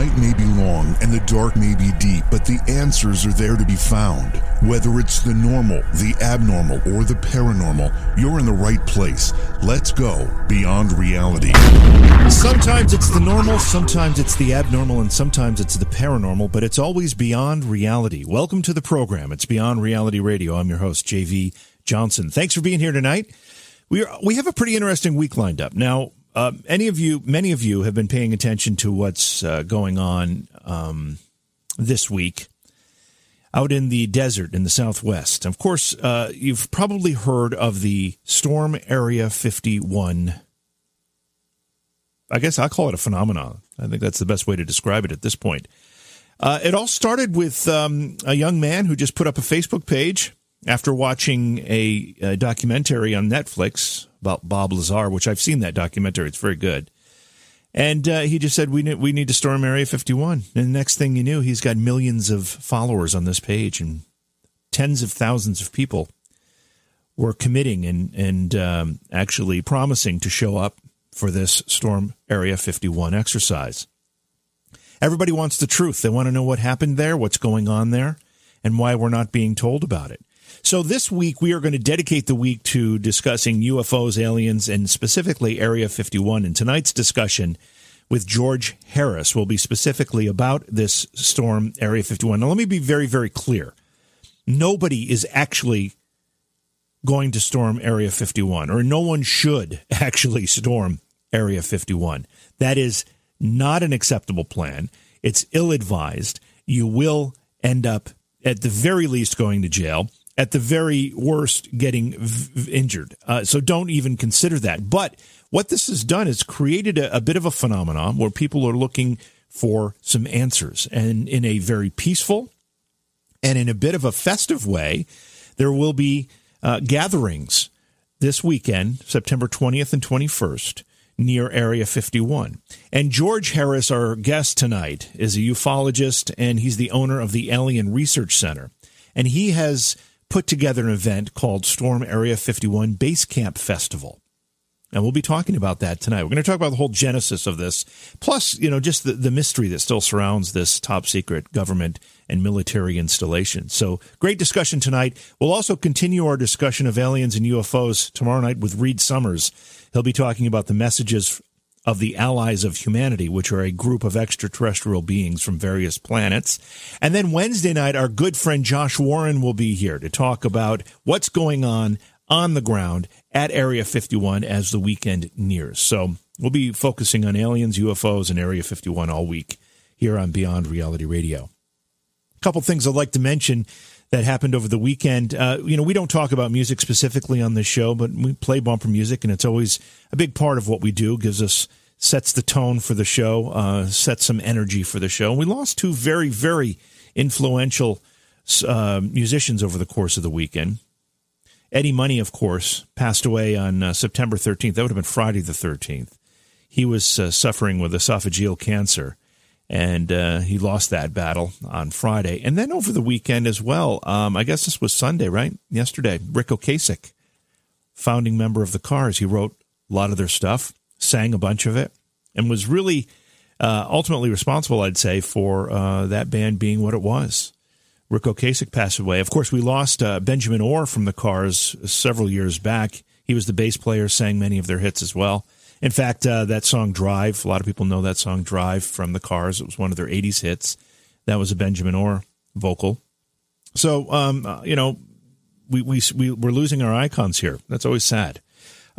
Night may be long and the dark may be deep, but the answers are there to be found. Whether it's the normal, the abnormal, or the paranormal, you're in the right place. Let's go beyond reality. Sometimes it's the normal, sometimes it's the abnormal, and sometimes it's the paranormal, but it's always beyond reality. Welcome to the program. It's Beyond Reality Radio. I'm your host, JV Johnson. Thanks for being here tonight. We are, we have a pretty interesting week lined up. Now, uh, any of you, many of you have been paying attention to what's uh, going on um, this week out in the desert in the southwest. Of course, uh, you've probably heard of the Storm Area 51. I guess I call it a phenomenon. I think that's the best way to describe it at this point. Uh, it all started with um, a young man who just put up a Facebook page after watching a, a documentary on Netflix about Bob Lazar, which I've seen that documentary. It's very good. And uh, he just said, we need, we need to storm Area 51. And the next thing you knew, he's got millions of followers on this page and tens of thousands of people were committing and, and um, actually promising to show up for this Storm Area 51 exercise. Everybody wants the truth. They want to know what happened there, what's going on there, and why we're not being told about it. So this week we are going to dedicate the week to discussing UFOs, aliens, and specifically Area 51. And tonight's discussion with George Harris will be specifically about this storm, Area 51. Now let me be very, very clear. Nobody is actually going to storm Area 51, or no one should actually storm Area 51. That is not an acceptable plan. It's ill advised. You will end up, at the very least, going to jail at the very worst, getting v- injured. Uh, so don't even consider that. But what this has done is created a, a bit of a phenomenon where people are looking for some answers. And in a very peaceful and in a bit of a festive way, there will be uh, gatherings this weekend, September 20th and 21st, near Area 51. And George Harris, our guest tonight, is a ufologist and he's the owner of the Alien Research Center. And he has put together an event called Storm Area 51 Base Camp Festival. And we'll be talking about that tonight. We're going to talk about the whole genesis of this, plus, you know, just the, the mystery that still surrounds this top secret government and military installation. So, great discussion tonight. We'll also continue our discussion of aliens and UFOs tomorrow night with Reed Summers. He'll be talking about the messages of the Allies of Humanity, which are a group of extraterrestrial beings from various planets. And then Wednesday night, our good friend Josh Warren will be here to talk about what's going on on the ground at Area 51 as the weekend nears. So we'll be focusing on aliens, UFOs, and Area 51 all week here on Beyond Reality Radio. A couple things I'd like to mention that happened over the weekend. Uh, you know, we don't talk about music specifically on this show, but we play bumper music, and it's always a big part of what we do. Gives us sets the tone for the show, uh, sets some energy for the show. We lost two very, very influential uh, musicians over the course of the weekend. Eddie Money, of course, passed away on uh, September 13th. That would have been Friday the 13th. He was uh, suffering with esophageal cancer and uh, he lost that battle on Friday. And then over the weekend as well, um, I guess this was Sunday, right? Yesterday, Ric Ocasek, founding member of the Cars, he wrote a lot of their stuff, sang a bunch of it, and was really uh, ultimately responsible, I'd say, for uh, that band being what it was. Ric Ocasek passed away. Of course, we lost uh, Benjamin Orr from the Cars several years back. He was the bass player, sang many of their hits as well. In fact, uh, that song Drive, a lot of people know that song Drive from the Cars. It was one of their 80s hits. That was a Benjamin Orr vocal. So, um, uh, you know, we, we, we, we're losing our icons here. That's always sad.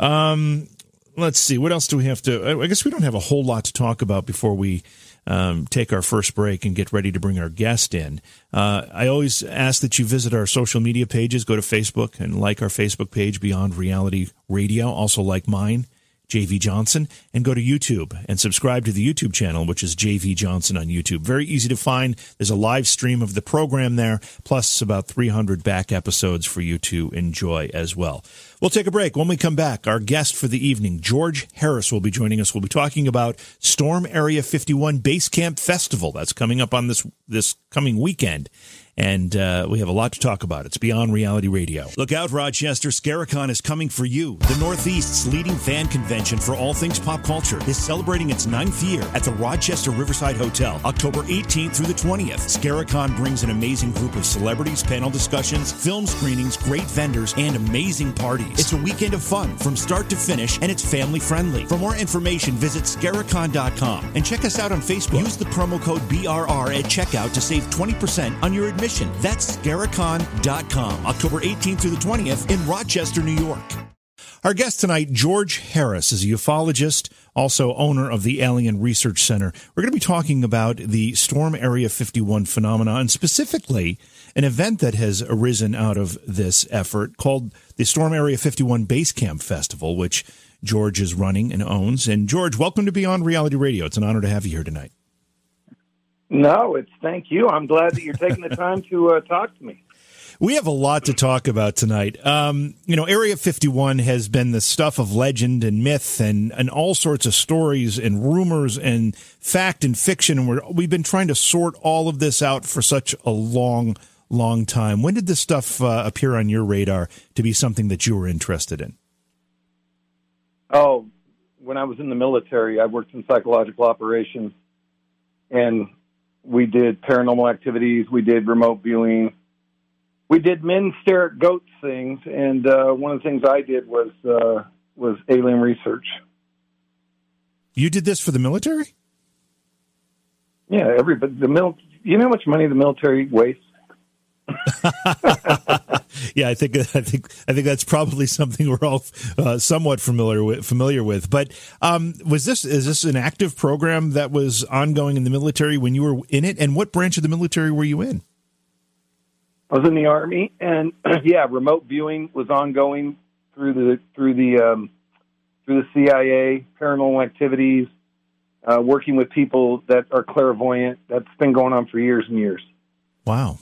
Um, let's see. What else do we have to? I guess we don't have a whole lot to talk about before we um, take our first break and get ready to bring our guest in. Uh, I always ask that you visit our social media pages. Go to Facebook and like our Facebook page, Beyond Reality Radio. Also, like mine JV Johnson, and go to YouTube and subscribe to the YouTube channel, which is JV Johnson on YouTube. Very easy to find. There's a live stream of the program there, plus about 300 back episodes for you to enjoy as well. We'll take a break. When we come back, our guest for the evening, George Harris, will be joining us. We'll be talking about Storm Area 51 Base Camp Festival. That's coming up on this this coming weekend and uh, we have a lot to talk about. It's Beyond Reality Radio. Look out, Rochester. Scaricon is coming for you. The Northeast's leading fan convention for all things pop culture is celebrating its ninth year at the Rochester Riverside Hotel, October 18th through the 20th. Scaricon brings an amazing group of celebrities, panel discussions, film screenings, great vendors, and amazing parties. It's a weekend of fun from start to finish, and it's family friendly. For more information, visit scaricon.com and check us out on Facebook. Use the promo code BRR at checkout to save 20% on your admission admission. That's Scaricon.com, October 18th through the 20th in Rochester, New York. Our guest tonight, George Harris, is a ufologist, also owner of the Alien Research Center. We're going to be talking about the Storm Area 51 phenomena and specifically an event that has arisen out of this effort called the Storm Area 51 Base Camp Festival, which George is running and owns. And George, welcome to Beyond Reality Radio. It's an honor to have you here tonight. No, it's thank you. I'm glad that you're taking the time to uh, talk to me. We have a lot to talk about tonight. Um, you know, Area 51 has been the stuff of legend and myth and, and all sorts of stories and rumors and fact and fiction. And we're, we've been trying to sort all of this out for such a long, long time. When did this stuff uh, appear on your radar to be something that you were interested in? Oh, when I was in the military, I worked in psychological operations. And we did paranormal activities, we did remote viewing, we did men stare at goats things, and uh, one of the things I did was uh, was alien research. You did this for the military? Yeah, everybody. The mil. You know how much money the military wastes? yeah, I think I think I think that's probably something we're all uh, somewhat familiar with. Familiar with, but um, was this is this an active program that was ongoing in the military when you were in it? And what branch of the military were you in? I was in the army, and yeah, remote viewing was ongoing through the through the um, through the CIA, paranormal activities, uh, working with people that are clairvoyant. That's been going on for years and years. Wow.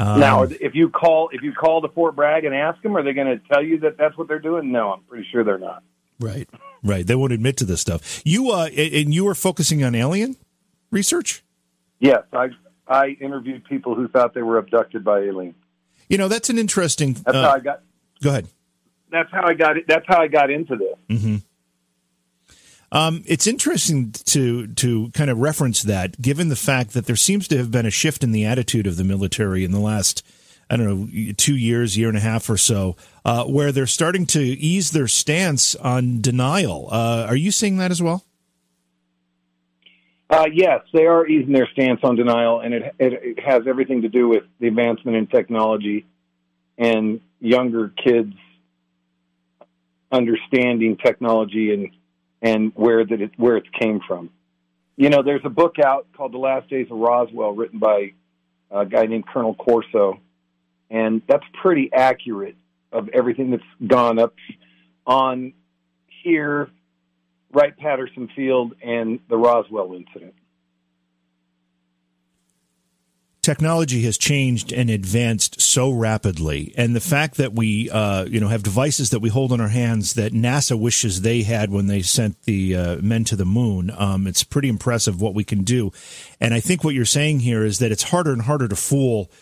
Um, now, if you call if you call to Fort Bragg and ask them, are they going to tell you that that's what they're doing? No, I'm pretty sure they're not. Right, right. They won't admit to this stuff. You uh, and you were focusing on alien research. Yes, I I interviewed people who thought they were abducted by aliens. You know, that's an interesting. That's uh, how I got. Go ahead. That's how I got. That's how I got into this. Mm-hmm. Um, it's interesting to to kind of reference that, given the fact that there seems to have been a shift in the attitude of the military in the last, I don't know, two years, year and a half or so, uh, where they're starting to ease their stance on denial. Uh, are you seeing that as well? Uh, yes, they are easing their stance on denial, and it, it, it has everything to do with the advancement in technology and younger kids understanding technology and and where that it where it came from. You know, there's a book out called The Last Days of Roswell, written by a guy named Colonel Corso, and that's pretty accurate of everything that's gone up on here, Wright Patterson Field, and the Roswell incident technology has changed and advanced so rapidly, and the fact that we, uh, you know, have devices that we hold in our hands that NASA wishes they had when they sent the uh, men to the moon, um, it's pretty impressive what we can do. And I think what you're saying here is that it's harder and harder to fool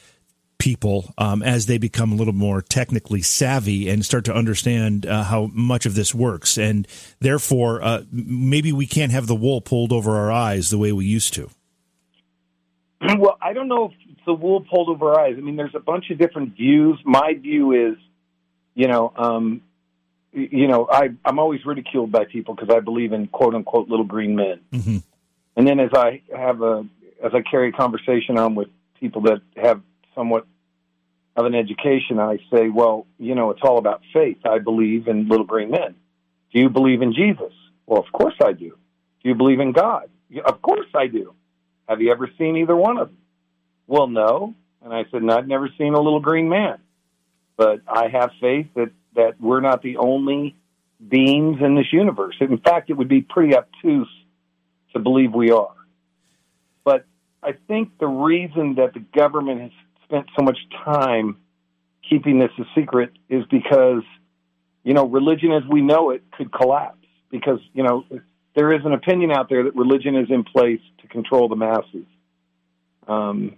people um, as they become a little more technically savvy and start to understand uh, how much of this works, and therefore, uh, maybe we can't have the wool pulled over our eyes the way we used to. Well, I don't know if it's the wool pulled over our eyes. I mean, there's a bunch of different views. My view is, you know, um, you know, I, I'm always ridiculed by people because I believe in quote unquote little green men. Mm-hmm. And then as I have a, as I carry a conversation on with people that have somewhat of an education, I say, well, you know, it's all about faith. I believe in little green men. Do you believe in Jesus? Well, of course I do. Do you believe in God? Of course I do. Have you ever seen either one of them? Well, no. And I said, no, I've never seen a little green man. But I have faith that, that we're not the only beings in this universe. In fact, it would be pretty obtuse to believe we are. But I think the reason that the government has spent so much time keeping this a secret is because, you know, religion as we know it could collapse because, you know, there is an opinion out there that religion is in place to control the masses. Um,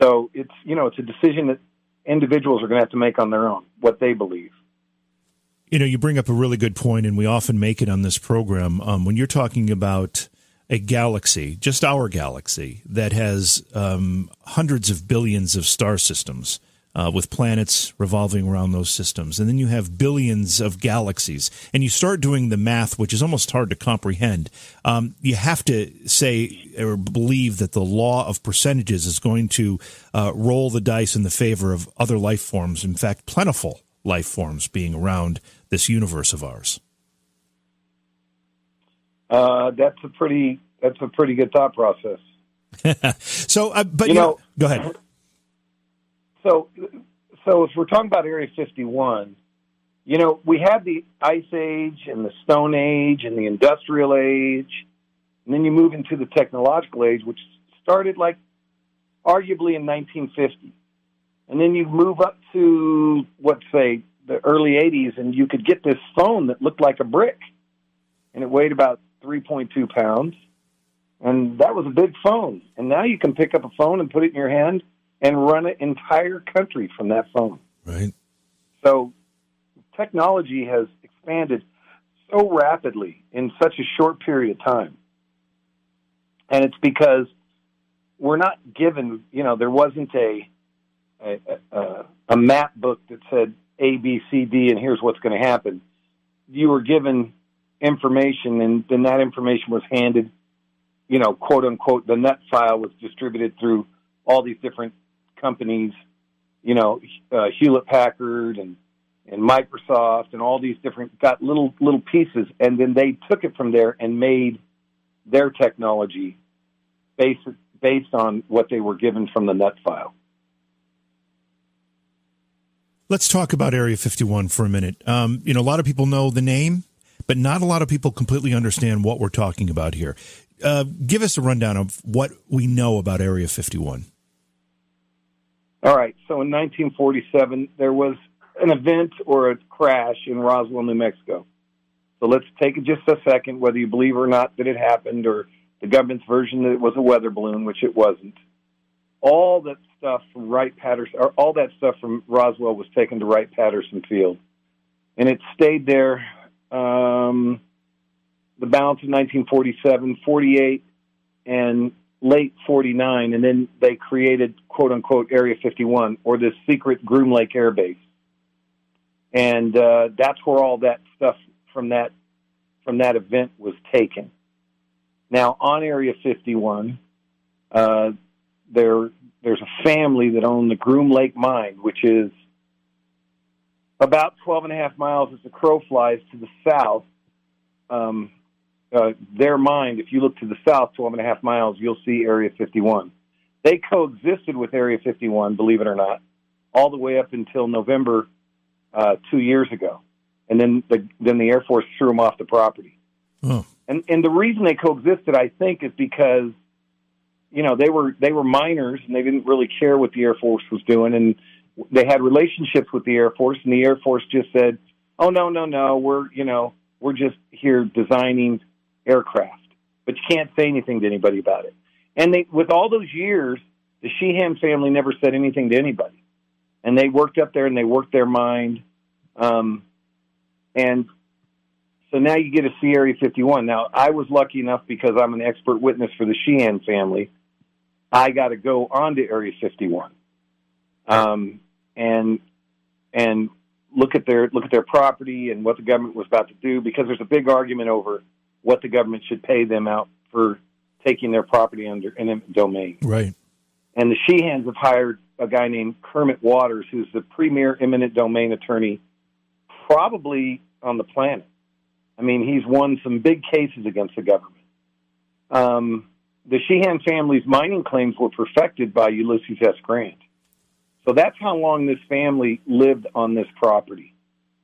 so it's, you know, it's a decision that individuals are going to have to make on their own, what they believe. You know, you bring up a really good point, and we often make it on this program. Um, when you're talking about a galaxy, just our galaxy, that has um, hundreds of billions of star systems, uh, with planets revolving around those systems. And then you have billions of galaxies. And you start doing the math, which is almost hard to comprehend. Um, you have to say or believe that the law of percentages is going to uh, roll the dice in the favor of other life forms, in fact, plentiful life forms being around this universe of ours. Uh, that's a pretty that's a pretty good thought process. so, uh, but you, you know, know, go ahead. So, so if we're talking about Area 51, you know, we had the Ice Age and the Stone Age and the Industrial Age, and then you move into the Technological Age, which started like arguably in 1950. And then you move up to, what say, the early 80s, and you could get this phone that looked like a brick, and it weighed about 3.2 pounds. And that was a big phone. And now you can pick up a phone and put it in your hand and run an entire country from that phone. Right. So technology has expanded so rapidly in such a short period of time. And it's because we're not given, you know, there wasn't a a, a, a map book that said A, B, C, D, and here's what's going to happen. You were given information, and then that information was handed, you know, quote unquote, the net file was distributed through all these different companies, you know, uh, Hewlett Packard and and Microsoft and all these different got little little pieces, and then they took it from there and made their technology based based on what they were given from the net file. Let's talk about Area 51 for a minute. Um, you know, a lot of people know the name, but not a lot of people completely understand what we're talking about here. Uh, give us a rundown of what we know about Area 51. All right. So in 1947, there was an event or a crash in Roswell, New Mexico. So let's take just a second, whether you believe or not that it happened, or the government's version that it was a weather balloon, which it wasn't. All that stuff from Wright Patterson, or all that stuff from Roswell was taken to Wright Patterson Field, and it stayed there um, the balance of 1947, 48, and late 49, and then they created quote unquote Area 51 or this secret Groom Lake Air Base. And uh, that's where all that stuff from that from that event was taken. Now on Area 51, uh, there there's a family that owned the Groom Lake Mine, which is about 12 and a half miles as the crow flies to the south um, uh, their mind, if you look to the south 12 and a half miles, you'll see Area 51. They coexisted with Area 51, believe it or not, all the way up until November uh, two years ago. And then the, then the Air Force threw them off the property. Oh. And, and the reason they coexisted, I think, is because, you know, they were, they were miners and they didn't really care what the Air Force was doing. And they had relationships with the Air Force and the Air Force just said, oh, no, no, no, we're, you know, we're just here designing – aircraft, but you can't say anything to anybody about it. And they, with all those years, the Sheahan family never said anything to anybody, and they worked up there and they worked their mind, um, and so now you get to see Area 51. Now I was lucky enough because I'm an expert witness for the Sheahan family. I got to go on to Area 51, um, and and look at their look at their property and what the government was about to do because there's a big argument over what the government should pay them out for taking their property under eminent domain. Right. And the Sheahans have hired a guy named Kermit Waters, who's the premier eminent domain attorney probably on the planet. I mean, he's won some big cases against the government. Um, the Sheahan family's mining claims were perfected by Ulysses S. Grant. So that's how long this family lived on this property.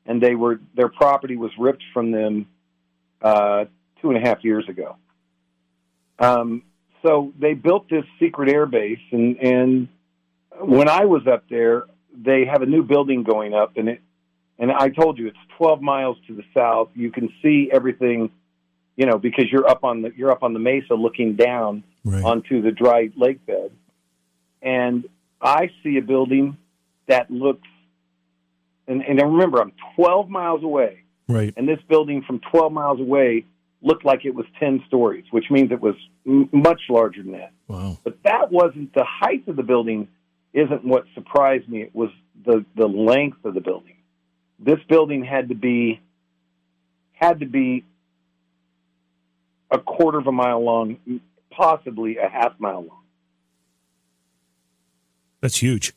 and they were their property was ripped from them uh, two and a half years ago. Um, so they built this secret air base, and and when I was up there, they have a new building going up, and it and I told you it's 12 miles to the south. You can see everything, you know, because you're up on the you're up on the mesa looking down Right. onto the dry lake bed, and I see a building that looks. And, and remember, I'm 12 miles away Right. and this building from 12 miles away looked like it was 10 stories, which means it was m- much larger than that. Wow. But that wasn't the height of the building. Isn't what surprised me. It was the the length of the building. This building had to be had to be a quarter of a mile long, possibly a half mile long. That's huge.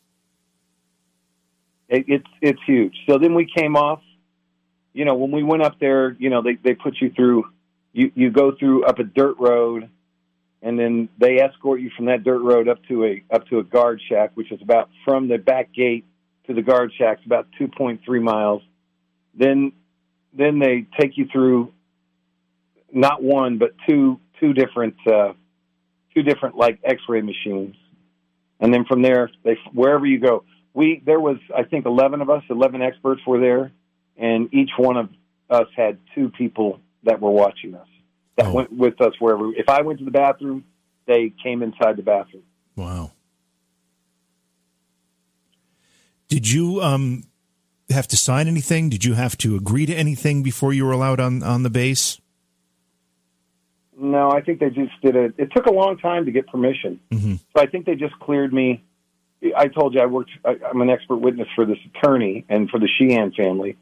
It, it's it's huge. So then we came off. You know, when we went up there, you know, they they put you through. You you go through up a dirt road, and then they escort you from that dirt road up to a up to a guard shack, which is about from the back gate to the guard shack, about two point three miles. Then then they take you through not one but two two different uh, two different like X-ray machines, and then from there they wherever you go we there was I think eleven of us, eleven experts were there, and each one of us had two people that were watching us that Oh. went with us wherever. If I went to the bathroom, they came inside the bathroom. Wow. Did you um have to sign anything? Did you have to agree to anything before you were allowed on on the base? No, I think they just did it. It took a long time to get permission, Mhm. so I think they just cleared me. I told you I worked. I, I'm an expert witness for this attorney and for the Sheahan family,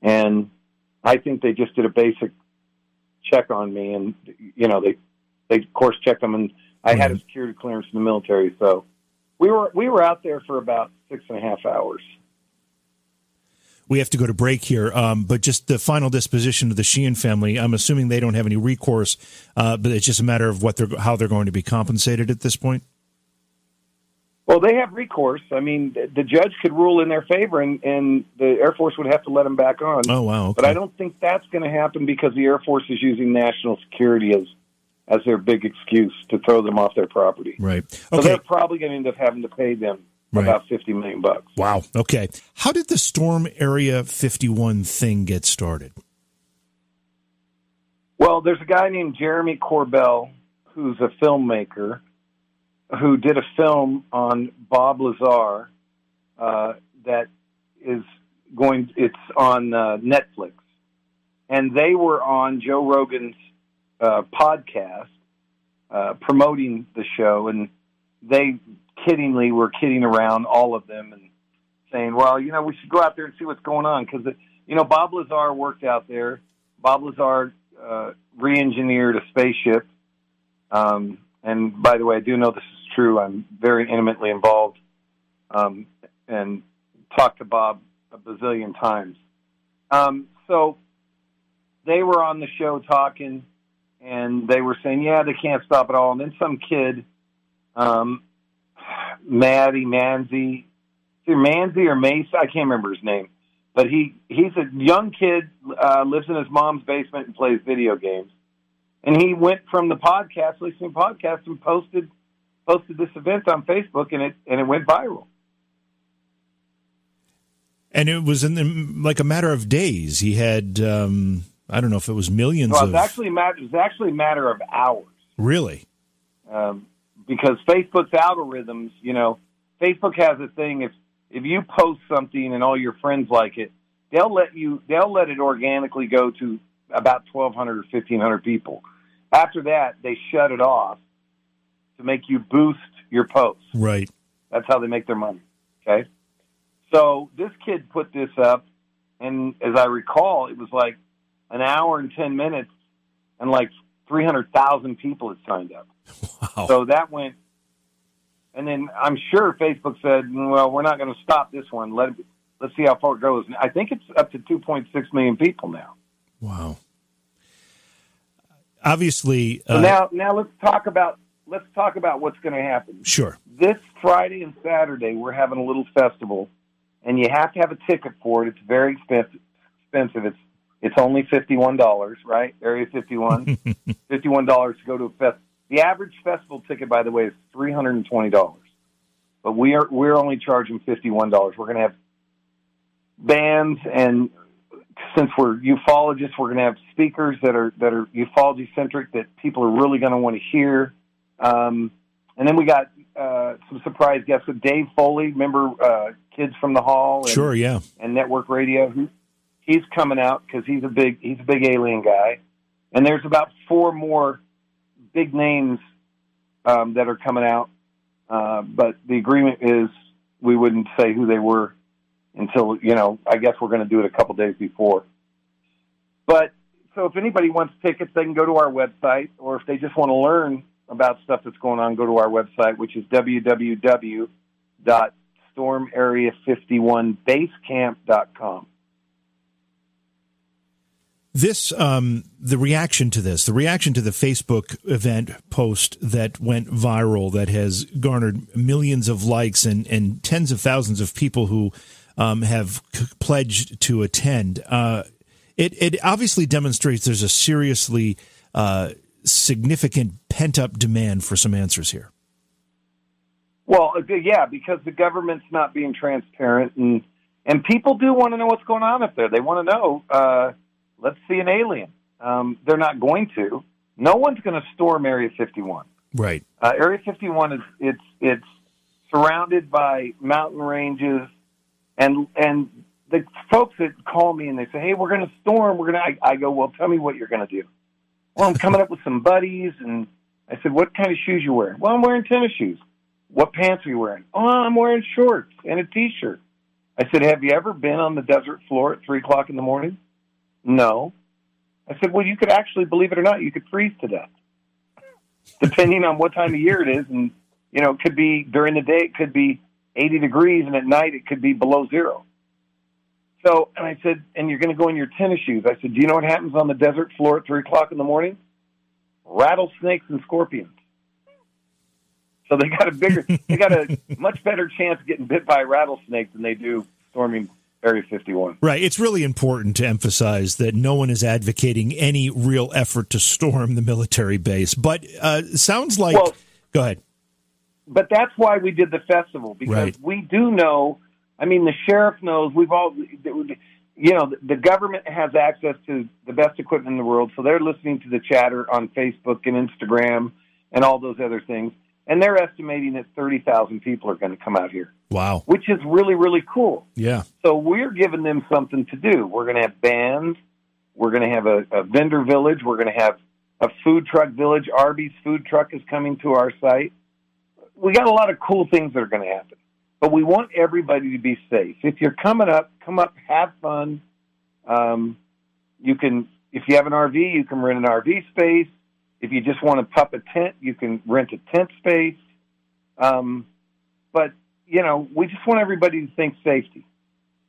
and I think they just did a basic check on me, and you know they they of course checked them, and I had a security clearance in the military, so we were we were out there for about six and a half hours. We have to go to break here, um, but just the final disposition of the Sheahan family. I'm assuming they don't have any recourse, uh, but it's just a matter of what they're how they're going to be compensated at this point. Well, they have recourse. I mean, the, judge could rule in their favor, and, and the Air Force would have to let them back on. Oh wow! Okay. But I don't think that's going to happen because the Air Force is using national security as as their big excuse to throw them off their property. Right. So they're probably going to end up having to pay them Right. about fifty million bucks. Wow. Okay. How did the Storm Area 51 thing get started? Well, there's a guy named Jeremy Corbell who's a filmmaker who did a film on Bob Lazar uh, that is going. It's on uh, Netflix, and they were on Joe Rogan's uh, podcast uh, promoting the show, and they kiddingly were kidding around all of them and saying, "Well, you know, we should go out there and see what's going on because you know Bob Lazar worked out there. Bob Lazar uh, re-engineered a spaceship." Um, and by the way, I do know this is true. I'm very intimately involved um, and talked to Bob a bazillion times. Um, so they were on the show talking, and they were saying, "Yeah, they can't stop it all." And then some kid, um, Maddie Manzi, either Manzi or Mace, I can't remember his name, but he he's a young kid, uh, lives in his mom's basement and plays video games. And he went from the podcast, listening to podcasts, and posted posted this event on Facebook, and it and it went viral. And it was in the, like a matter of days. He had, um, I don't know if it was millions Well, of. actually matter, it's actually a matter of hours. really? um, because Facebook's algorithms, you know, Facebook has a thing. If if you post something and all your friends like it, they'll let you they'll let it organically go to about twelve hundred or fifteen hundred people. After that, they shut it off to make you boost your posts. Right. That's how they make their money. Okay. So this kid put this up, and as I recall, it was like an hour and 10 minutes, and like 300,000 people had signed up. Wow. So that went, and then I'm sure Facebook said, well, we're not going to stop this one. Let it, let's see how far it goes. And I think it's up to 2.6 million people now. wow. Obviously, So uh, now, now let's talk about let's talk about what's going to happen. sure. this Friday and Saturday, we're having a little festival, and you have to have a ticket for it. It's very expensive. expensive. It's it's only fifty one dollars, right? Area fifty one, fifty one dollars to go to a fest. The average festival ticket, by the way, is three hundred and twenty dollars, but we are we're only charging fifty one dollars. We're going to have bands, and since we're ufologists, we're going to have speakers that are that are ufology centric that people are really going to want to hear. Um, and then we got uh, some surprise guests with Dave Foley. Remember uh, Kids from the Hall? And, sure, yeah. And Network Radio. He's coming out because he's a big he's a big alien guy. And there's about four more big names um, that are coming out. Uh, but the agreement is we wouldn't say who they were until you know. I guess we're going to do it a couple days before. But so if anybody wants tickets, they can go to our website, or if they just want to learn about stuff that's going on, go to our website, which is www.stormarea51basecamp.com. This, um, the reaction to this, the reaction to the Facebook event post that went viral, that has garnered millions of likes and, and tens of thousands of people who um, have c- pledged to attend. Uh, it, it obviously demonstrates there's a seriously uh, significant pent up demand for some answers here. Well, uh, yeah, because the government's not being transparent, and and people do want to know what's going on up there. They want to know. Uh, let's see an alien. Um, they're not going to. No one's going to storm Area 51. Right. Uh, Area 51 is it's it's surrounded by mountain ranges, and and the folks that call me and they say, "Hey, we're going to storm. We're going to." I go, "Well, tell me what you're going to do." Well, I'm coming up with some buddies, and I said, "What kind of shoes you wearing?" Well, I'm wearing tennis shoes. What pants are you wearing? Oh, I'm wearing shorts and a t-shirt. I said, "Have you ever been on the desert floor at three o'clock in the morning?" No. I said, "Well, you could actually, believe it or not, you could freeze to death, depending on what time of year it is, and you know, it could be during the day, it could be 80 degrees, and at night it could be below zero." So, and I said, and you're going to go in your tennis shoes. I said, do you know what happens on the desert floor at three o'clock in the morning? Rattlesnakes and scorpions. So they got a bigger, they got a much better chance of getting bit by a rattlesnake than they do storming Area 51. Right. It's really important to emphasize that no one is advocating any real effort to storm the military base. But uh, sounds like. Well, go ahead. But that's why we did the festival because right. we do know I mean, the sheriff knows. We've all, you know, the government has access to the best equipment in the world, so they're listening to the chatter on Facebook and Instagram and all those other things. And they're estimating that 30,000 people are going to come out here. Wow. Which is really, really cool. Yeah. So we're giving them something to do. We're going to have bands. We're going to have a, a vendor village. We're going to have a food truck village. Arby's food truck is coming to our site. We got a lot of cool things that are going to happen but we want everybody to be safe. If you're coming up, come up, have fun. Um, you can, if you have an RV, you can rent an RV space. If you just want to pup a tent, you can rent a tent space. Um, but you know, we just want everybody to think safety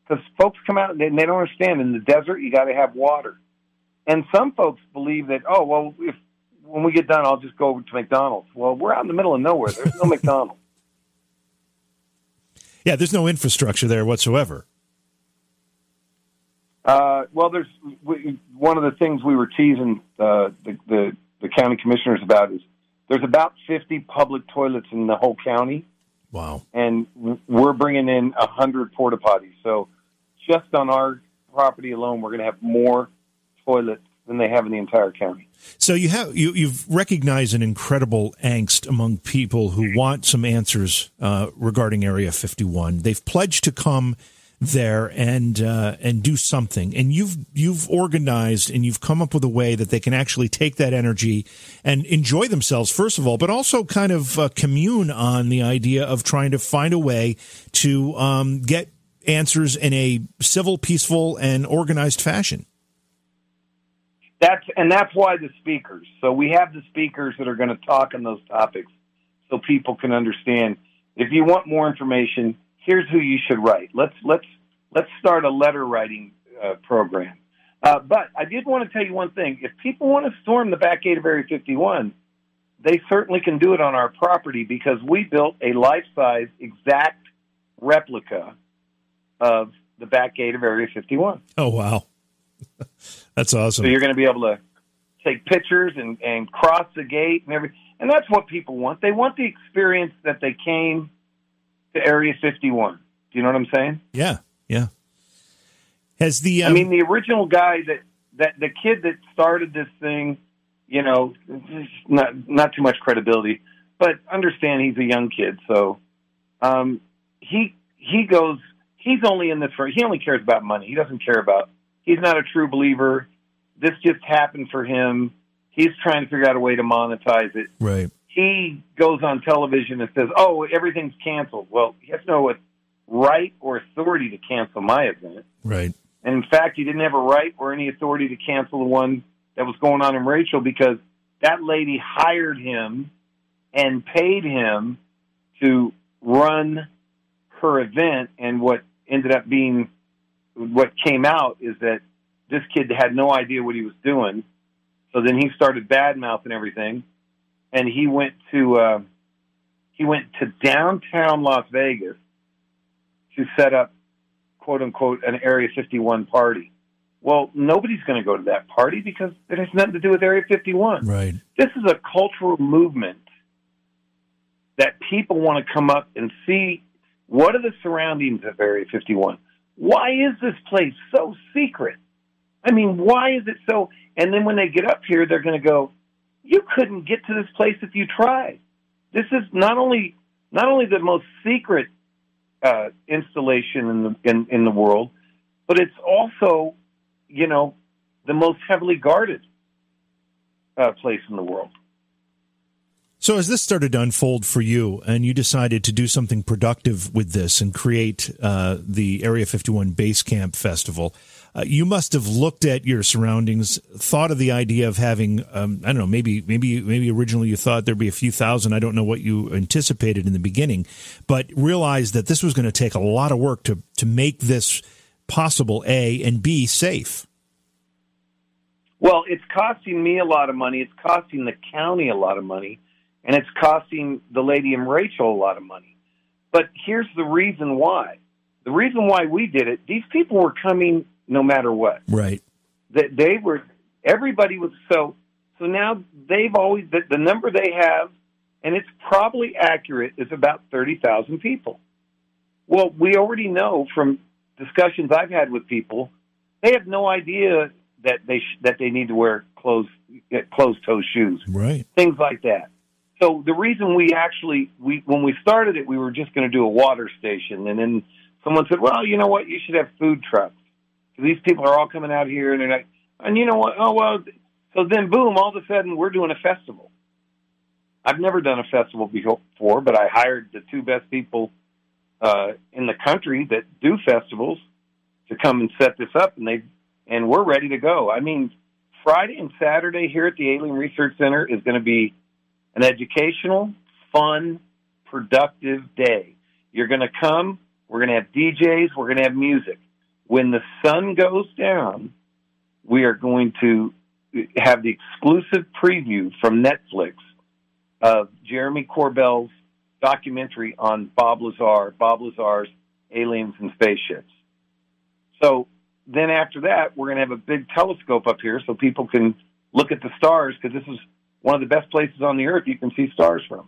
because folks come out and they, don't understand. In the desert, you got to have water, and some folks believe that oh well, if when we get done, I'll just go over to McDonald's. Well, we're out in the middle of nowhere. There's no McDonald's. Yeah, there's no infrastructure there whatsoever. Uh, well, there's we, one of the things we were teasing uh, the, the the county commissioners about is there's about 50 public toilets in the whole county. Wow! And we're bringing in a hundred porta potties. So just on our property alone, we're going to have more toilets than they have in the entire county. So you have you, you've recognized an incredible angst among people who want some answers uh, regarding Area 51. They've pledged to come there and uh, and do something, and you've you've organized and you've come up with a way that they can actually take that energy and enjoy themselves first of all, but also kind of uh, commune on the idea of trying to find a way to um, get answers in a civil, peaceful, and organized fashion. That's and that's why the speakers. So we have the speakers that are going to talk on those topics, so people can understand. If you want more information, here's who you should write. Let's let's let's start a letter writing uh, program. Uh, but I did want to tell you one thing. If people want to storm the back gate of Area 51, they certainly can do it on our property because we built a life size exact replica of the back gate of Area 51. Oh wow! That's awesome. So you're going to be able to take pictures and, and cross the gate and everything. And that's what people want. They want the experience that they came to Area 51. Do you know what I'm saying? Yeah, yeah. Has the um, I mean the original guy that that the kid that started this thing, you know, not not too much credibility, but understand he's a young kid, so um, he he goes. He's only in this for. He only cares about money. He doesn't care about. He's not a true believer. This just happened for him. He's trying to figure out a way to monetize it. Right. He goes on television and says, "Oh, everything's canceled." Well, he has no right or authority to cancel my event. Right. And in fact, he didn't have a right or any authority to cancel the one that was going on in Rachel because that lady hired him and paid him to run her event. And what ended up being what came out is that this kid had no idea what he was doing. So then he started bad mouthing everything, and he went to uh, he went to downtown Las Vegas to set up quote unquote an Area 51 party. Well, nobody's going to go to that party because it has nothing to do with Area 51. Right. This is a cultural movement that people want to come up and see what are the surroundings of Area 51. Why is this place so secret? I mean, why is it so? And then when they get up here, they're going to go, "You couldn't get to this place if you tried." This is not only not only the most secret uh, installation in the in, in the world, but it's also, you know, the most heavily guarded uh, place in the world. So, as this started to unfold for you, and you decided to do something productive with this and create uh, the Area 51 Base Camp Festival, uh, you must have looked at your surroundings, thought of the idea of having, um, I don't know, maybe, maybe, maybe originally you thought there'd be a few thousand. I don't know what you anticipated in the beginning, but realized that this was going to take a lot of work to to make this possible. A and B safe. Well, it's costing me a lot of money. It's costing the county a lot of money, and it's costing the lady and Rachel a lot of money. But here's the reason why. The reason why we did it, these people were coming no matter what. Right. That they were everybody was so so now they've always the, the number they have and it's probably accurate is about 30,000 people. Well, we already know from discussions I've had with people, they have no idea that they sh- that they need to wear closed closed toe shoes. Right. Things like that. So the reason we actually we when we started it, we were just going to do a water station, and then someone said, "Well, you know what? You should have food trucks." these people are all coming out here and they're like, and you know what? Oh well. So then, boom! All of a sudden, we're doing a festival. I've never done a festival before, but I hired the two best people uh, in the country that do festivals to come and set this up, and they and we're ready to go. I mean, Friday and Saturday here at the Alien Research Center is going to be an educational, fun, productive day. You're going to come. We're going to have DJs. We're going to have music when the sun goes down, we are going to have the exclusive preview from Netflix of Jeremy Corbell's documentary on Bob Lazar, Bob Lazar's Aliens and Spaceships. So then after that, we're going to have a big telescope up here so people can look at the stars because this is one of the best places on the earth you can see stars from.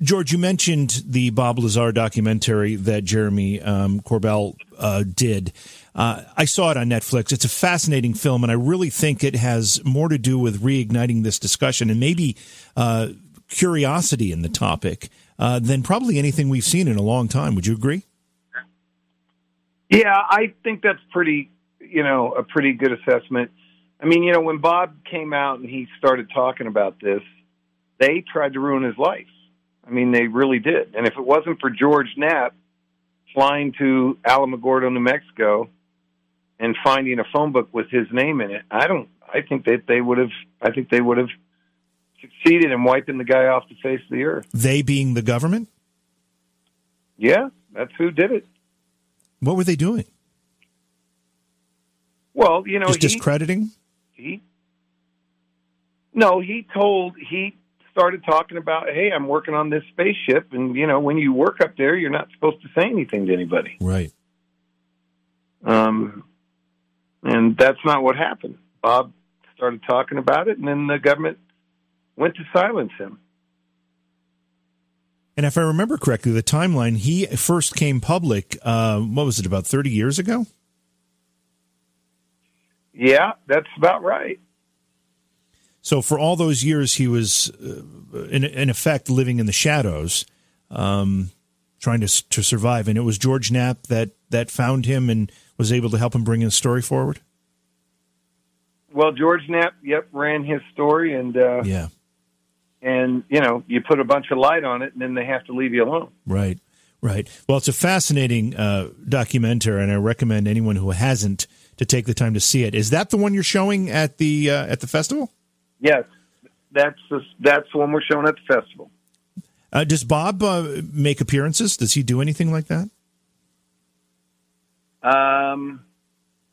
George, you mentioned the Bob Lazar documentary that Jeremy um, Corbell uh, did. Uh, I saw it on Netflix. It's a fascinating film, and I really think it has more to do with reigniting this discussion and maybe uh, curiosity in the topic uh, than probably anything we've seen in a long time. Would you agree? Yeah, I think that's pretty, you know, a pretty good assessment. I mean, you know, when Bob came out and he started talking about this, they tried to ruin his life I mean, they really did. And if it wasn't for George Knapp flying to Alamogordo, New Mexico, and finding a phone book with his name in it, I don't. I think that they would have. I think they would have succeeded in wiping the guy off the face of the earth. They being the government. Yeah, that's who did it. What were they doing? Well, you know, just he, discrediting. He no, he told he started talking about, hey, I'm working on this spaceship, and you know, when you work up there, you're not supposed to say anything to anybody. Right. Um, And that's not what happened. Bob started talking about it, and then the government went to silence him. And if I remember correctly, the timeline, he first came public, uh, what was it, about 30 years ago? Yeah, that's about right. So for all those years, he was, uh, in, in effect, living in the shadows, um, trying to to survive. And it was George Knapp that that found him and was able to help him bring his story forward. Well, George Knapp, yep, ran his story, and uh, yeah, and you know, you put a bunch of light on it, and then they have to leave you alone. Right, right. Well, it's a fascinating uh, documentary, and I recommend anyone who hasn't to take the time to see it. Is that the one you're showing at the uh, at the festival? Yes, that's the, that's the one we're showing at the festival. Uh, does Bob uh, make appearances? Does he do anything like that? Um,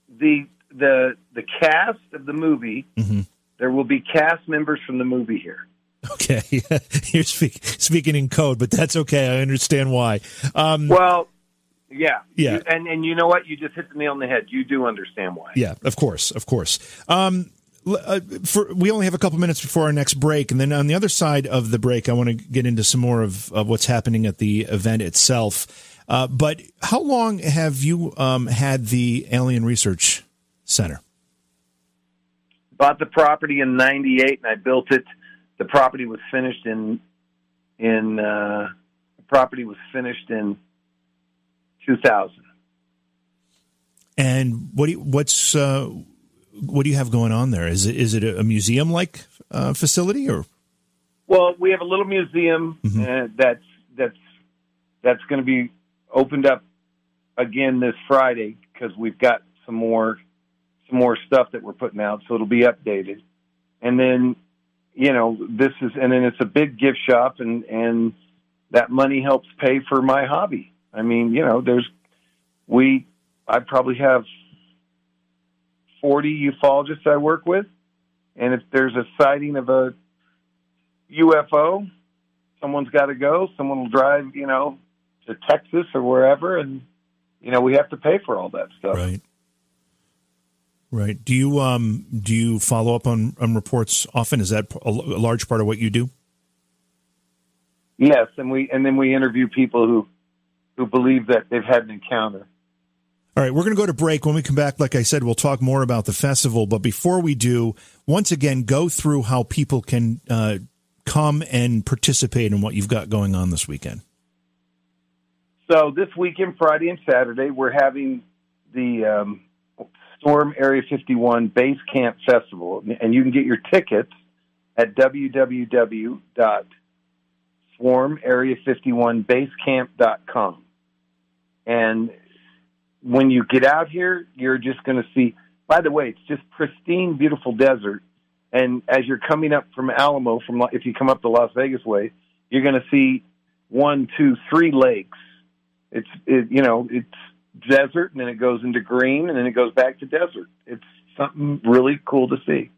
the the the cast of the movie. Mm-hmm. There will be cast members from the movie here. Okay, you're speak, speaking in code, but that's okay. I understand why. Um, well, yeah, yeah, you, and and you know what? You just hit the nail on the head. You do understand why. Yeah, of course, of course. Um, uh, for we only have a couple minutes before our next break, and then on the other side of the break, I want to get into some more of, of what's happening at the event itself. Uh, but how long have you um, had the Alien Research Center? Bought the property in '98, and I built it. The property was finished in in uh, the property was finished in 2000. And what do you, what's uh, what do you have going on there? Is it is it a museum like uh, facility or? Well, we have a little museum mm-hmm. uh, that's that's that's going to be opened up again this Friday because we've got some more some more stuff that we're putting out, so it'll be updated. And then, you know, this is and then it's a big gift shop, and and that money helps pay for my hobby. I mean, you know, there's we I probably have 40 ufologists I work with. And if there's a sighting of a UFO, someone's got to go. Someone will drive, you know, to Texas or wherever, and you know we have to pay for all that stuff. Right. Right. Do you um do you follow up on, on reports often? Is that a, a large part of what you do? Yes, and we and then we interview people who who believe that they've had an encounter. All right, we're going to go to break. When we come back, like I said, we'll talk more about the festival. But before we do, once again, go through how people can uh, come and participate in what you've got going on this weekend. So this weekend, Friday and Saturday, we're having the um, Storm Area 51 Base Camp Festival, and you can get your tickets at www.stormarea51basecamp.com. And when you get out here, you're just going to see. By the way, it's just pristine, beautiful desert. And as you're coming up from Alamo, from if you come up the Las Vegas way, you're going to see one, two, three lakes. It's it, you know it's desert, and then it goes into green, and then it goes back to desert. It's something really cool to see.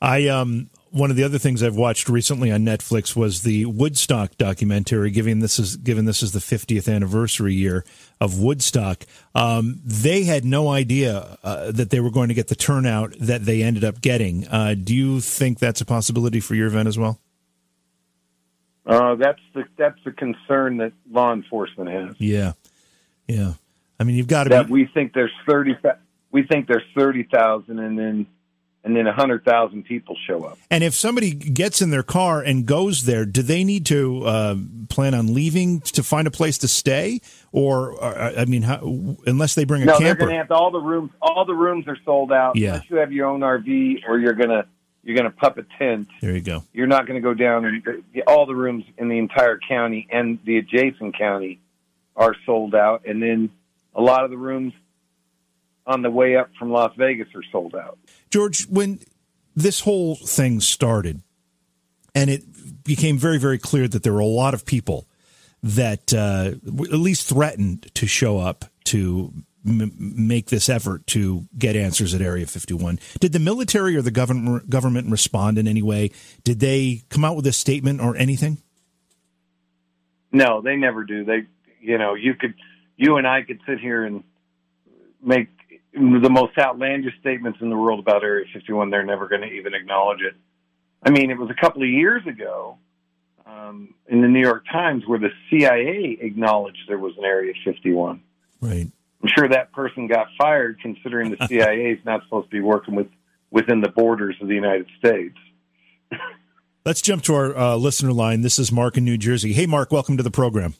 I um one of the other things I've watched recently on Netflix was the Woodstock documentary. Given this is given this is the 50th anniversary year of Woodstock, um, they had no idea uh, that they were going to get the turnout that they ended up getting. Uh, do you think that's a possibility for your event as well? Uh, that's the that's the concern that law enforcement has. Yeah, yeah. I mean, you've got to. That be... we think there's thirty. We think there's thirty thousand, and then and then 100,000 people show up. And if somebody gets in their car and goes there, do they need to uh, plan on leaving to find a place to stay? Or, uh, I mean, how, unless they bring a no, camper? they're going to have all the rooms. All the rooms are sold out. Yeah. Unless you have your own RV or you're going to you're going to pup a tent. There you go. You're not going to go down and all the rooms in the entire county and the adjacent county are sold out, and then a lot of the rooms on the way up from Las Vegas are sold out. George, when this whole thing started, and it became very, very clear that there were a lot of people that uh, at least threatened to show up to m- make this effort to get answers at Area 51. Did the military or the government government respond in any way? Did they come out with a statement or anything? No, they never do. They, you know, you could, you and I could sit here and make the most outlandish statements in the world about Area 51. They're never going to even acknowledge it. I mean, it was a couple of years ago um, in the New York Times where the CIA acknowledged there was an Area 51. Right. I'm sure that person got fired, considering the CIA is not supposed to be working with within the borders of the United States. Let's jump to our uh, listener line. This is Mark in New Jersey. Hey, Mark, welcome to the program.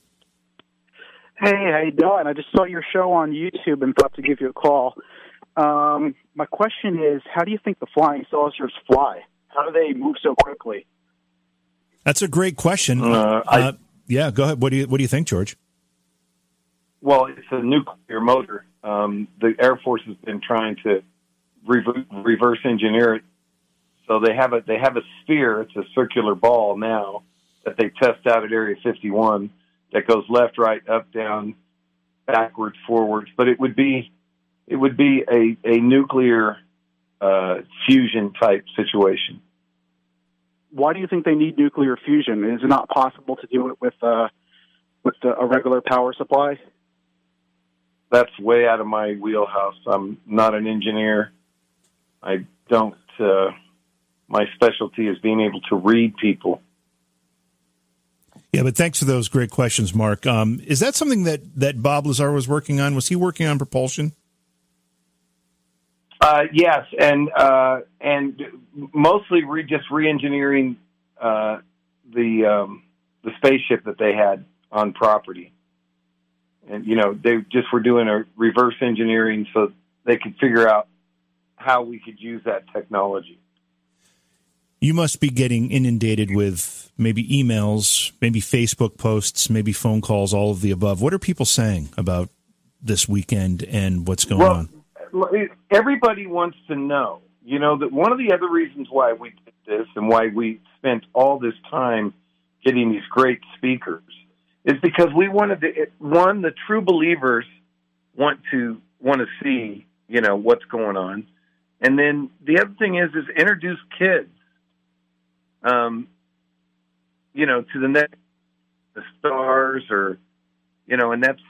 Hey, how you doing? I just saw your show on YouTube and thought to give you a call. Um, my question is, how do you think the flying saucers fly? How do they move so quickly? That's a great question. Uh, I- Uh, yeah, go ahead. What do you What do you think, George? Well, it's a nuclear motor. Um, the Air Force has been trying to rever- reverse engineer it. So they have a they have a sphere. It's a circular ball now that they test out at Area 51 that goes left, right, up, down, backwards, forwards. But it would be it would be a a nuclear uh, fusion type situation. Why do you think they need nuclear fusion? Is it not possible to do it with uh, with a regular power supply? that's way out of my wheelhouse. I'm not an engineer. I don't. Uh, my specialty is being able to read people. Yeah, but thanks for those great questions, Mark. Um, is that something that that Bob Lazar was working on? Was he working on propulsion? Uh, yes, and uh, and mostly re- just re-engineering uh, the um, the spaceship that they had on property, and you know they just were doing a reverse engineering so they could figure out how we could use that technology. You must be getting inundated with maybe emails, maybe Facebook posts, maybe phone calls, all of the above. What are people saying about this weekend and what's going well, on? everybody wants to know. You know that one of the other reasons why we did this and why we spent all this time getting these great speakers is because we wanted to. One, the true believers want to want to see you know what's going on, and then the other thing is is introduce kids, um, you know, to the next the stars or you know, and that's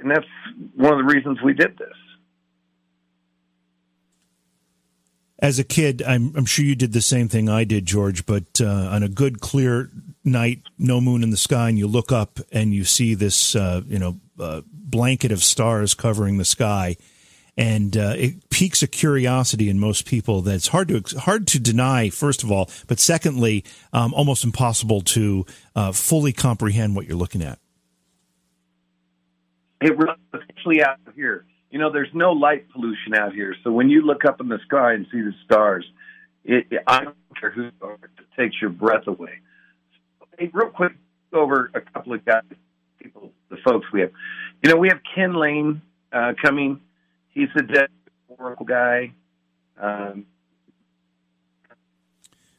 and that's one of the reasons we did this. As a kid, I'm, I'm sure you did the same thing I did, George. But uh, on a good, clear night, no moon in the sky, and you look up and you see this, uh, you know, uh, blanket of stars covering the sky, and uh, it piques a curiosity in most people that's hard to hard to deny. First of all, but secondly, um, almost impossible to uh, fully comprehend what you're looking at. It was especially out here you know, there's no light pollution out here. So when you look up in the sky and see the stars, it, it, I don't care who are, it takes your breath away. Hey, real quick, over a couple of guys, people, the folks we have. You know, we have Ken Layne uh, coming. He's the dead Oracle guy. Um,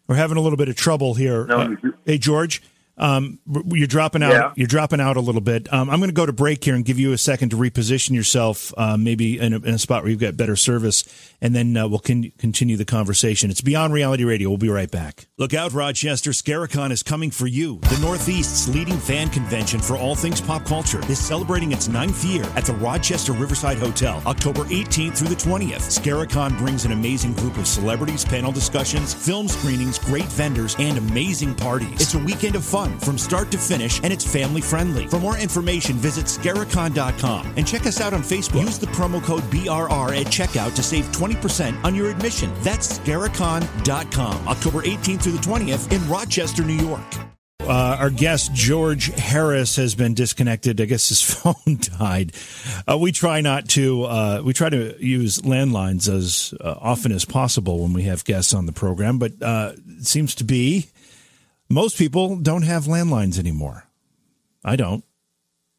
We're having a little bit of trouble here. No, uh, hey, George. Um, you're dropping out. Yeah. You're dropping out a little bit. Um, I'm going to go to break here and give you a second to reposition yourself, uh, maybe in a, in a spot where you've got better service, and then uh, we'll con- continue the conversation. It's Beyond Reality Radio. We'll be right back. Look out, Rochester! Scaricon is coming for you. The Northeast's leading fan convention for all things pop culture is celebrating its ninth year at the Rochester Riverside Hotel, October 18th through the 20th. Scaricon brings an amazing group of celebrities, panel discussions, film screenings, great vendors, and amazing parties. It's a weekend of fun from start to finish, and it's family friendly. For more information, visit Scaricon.com and check us out on Facebook. Use the promo code BRR at checkout to save 20% on your admission. That's Scaricon.com, October 18th through the 20th in Rochester, New York. Uh, our guest George Harris has been disconnected. I guess his phone died. Uh, we try not to. Uh, we try to use landlines as uh, often as possible when we have guests on the program, but uh, it seems to be most people don't have landlines anymore. I don't.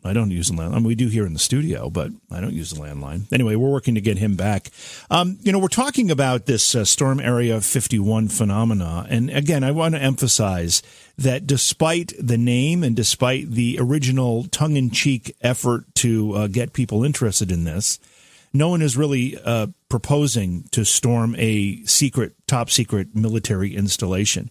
I don't use a landline. I mean, we do here in the studio, but I don't use the landline. Anyway, we're working to get him back. Um, you know, we're talking about this uh, Storm Area 51 phenomena. And again, I want to emphasize that despite the name and despite the original tongue in cheek effort to uh, get people interested in this, no one is really uh, proposing to storm a secret, top secret military installation.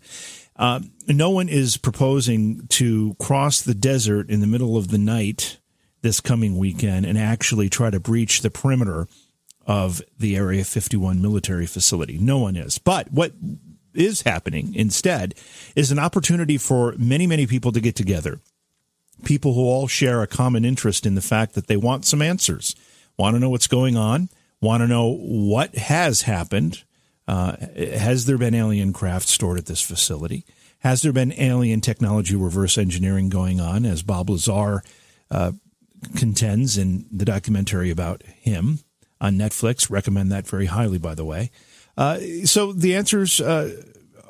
Uh, no one is proposing to cross the desert in the middle of the night this coming weekend and actually try to breach the perimeter of the Area 51 military facility. No one is. But what is happening instead is an opportunity for many, many people to get together. People who all share a common interest in the fact that they want some answers, want to know what's going on, want to know what has happened. Uh, has there been alien craft stored at this facility? Has there been alien technology reverse engineering going on, as Bob Lazar uh, contends in the documentary about him on Netflix? Recommend that very highly, by the way. Uh, so the answers uh,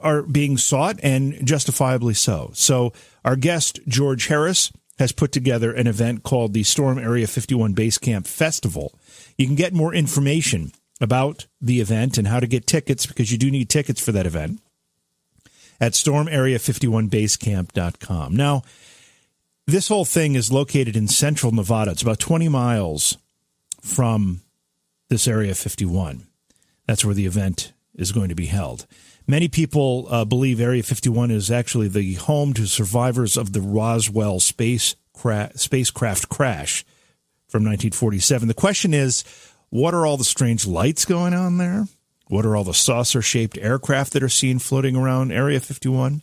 are being sought, and justifiably so. So our guest George Harris has put together an event called the Storm Area 51 Base Camp Festival. You can get more information about the event and how to get tickets because you do need tickets for that event at stormarea51basecamp.com. Now, this whole thing is located in central Nevada. It's about 20 miles from this Area 51. That's where the event is going to be held. Many people uh, believe Area 51 is actually the home to survivors of the Roswell space cra- spacecraft crash from 1947. The question is what are all the strange lights going on there? What are all the saucer shaped aircraft that are seen floating around Area 51?